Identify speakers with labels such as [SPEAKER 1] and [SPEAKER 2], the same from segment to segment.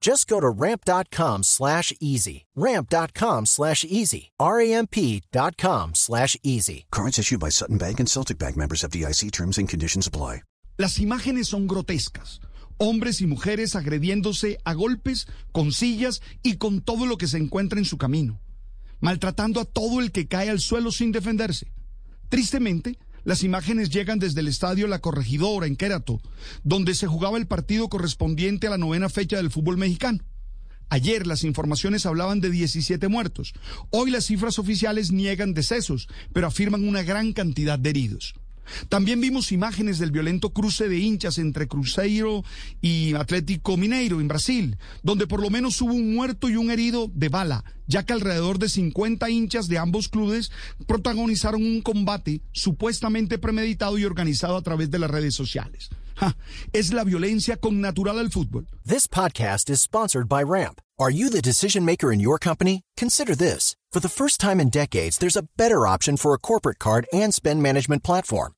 [SPEAKER 1] Just go to ramp.com slash easy. Ramp.com slash easy. R-A-M-P.com slash easy.
[SPEAKER 2] Cards issued by Sutton Bank and Celtic Bank members of DIC terms and conditions apply.
[SPEAKER 3] Las imágenes son grotescas. Hombres y mujeres agrediéndose a golpes, con sillas y con todo lo que se encuentra en su camino. Maltratando a todo el que cae al suelo sin defenderse. Tristemente, las imágenes llegan desde el estadio La Corregidora en Quérato, donde se jugaba el partido correspondiente a la novena fecha del fútbol mexicano. Ayer las informaciones hablaban de 17 muertos. Hoy las cifras oficiales niegan decesos, pero afirman una gran cantidad de heridos. También vimos imágenes del violento cruce de hinchas entre Cruzeiro y Atlético Mineiro en Brasil, donde por lo menos hubo un muerto y un herido de bala, ya que alrededor de 50 hinchas de ambos clubes protagonizaron un combate supuestamente premeditado y organizado a través de las redes sociales. Es la violencia connatural al fútbol.
[SPEAKER 1] This podcast is sponsored by Ramp. Are you the decision maker in your company? Consider this. For the first time in decades, there's a better option for a corporate card and spend management platform.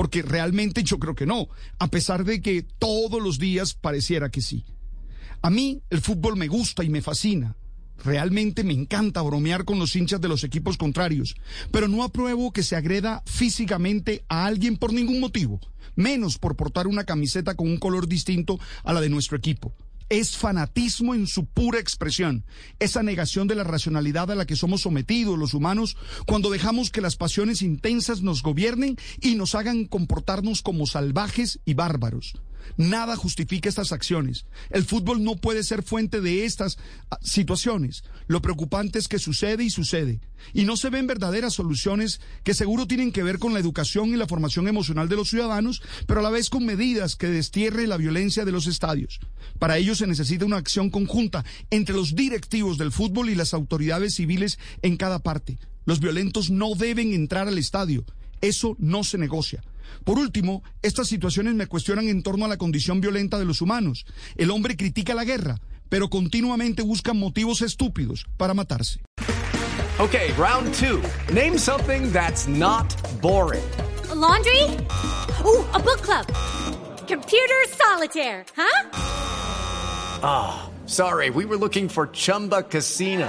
[SPEAKER 3] Porque realmente yo creo que no, a pesar de que todos los días pareciera que sí. A mí el fútbol me gusta y me fascina. Realmente me encanta bromear con los hinchas de los equipos contrarios, pero no apruebo que se agreda físicamente a alguien por ningún motivo, menos por portar una camiseta con un color distinto a la de nuestro equipo es fanatismo en su pura expresión, esa negación de la racionalidad a la que somos sometidos los humanos cuando dejamos que las pasiones intensas nos gobiernen y nos hagan comportarnos como salvajes y bárbaros. Nada justifica estas acciones. El fútbol no puede ser fuente de estas ah, situaciones. Lo preocupante es que sucede y sucede. Y no se ven verdaderas soluciones que seguro tienen que ver con la educación y la formación emocional de los ciudadanos, pero a la vez con medidas que destierre la violencia de los estadios. Para ello se necesita una acción conjunta entre los directivos del fútbol y las autoridades civiles en cada parte. Los violentos no deben entrar al estadio. Eso no se negocia. Por último, estas situaciones me cuestionan en torno a la condición violenta de los humanos. El hombre critica la guerra, pero continuamente busca motivos estúpidos para matarse.
[SPEAKER 4] Okay, round two. Name something that's not boring.
[SPEAKER 5] A laundry? Ooh, a book club. Computer solitaire, huh?
[SPEAKER 4] Ah, oh, sorry, we were looking for Chumba Casino.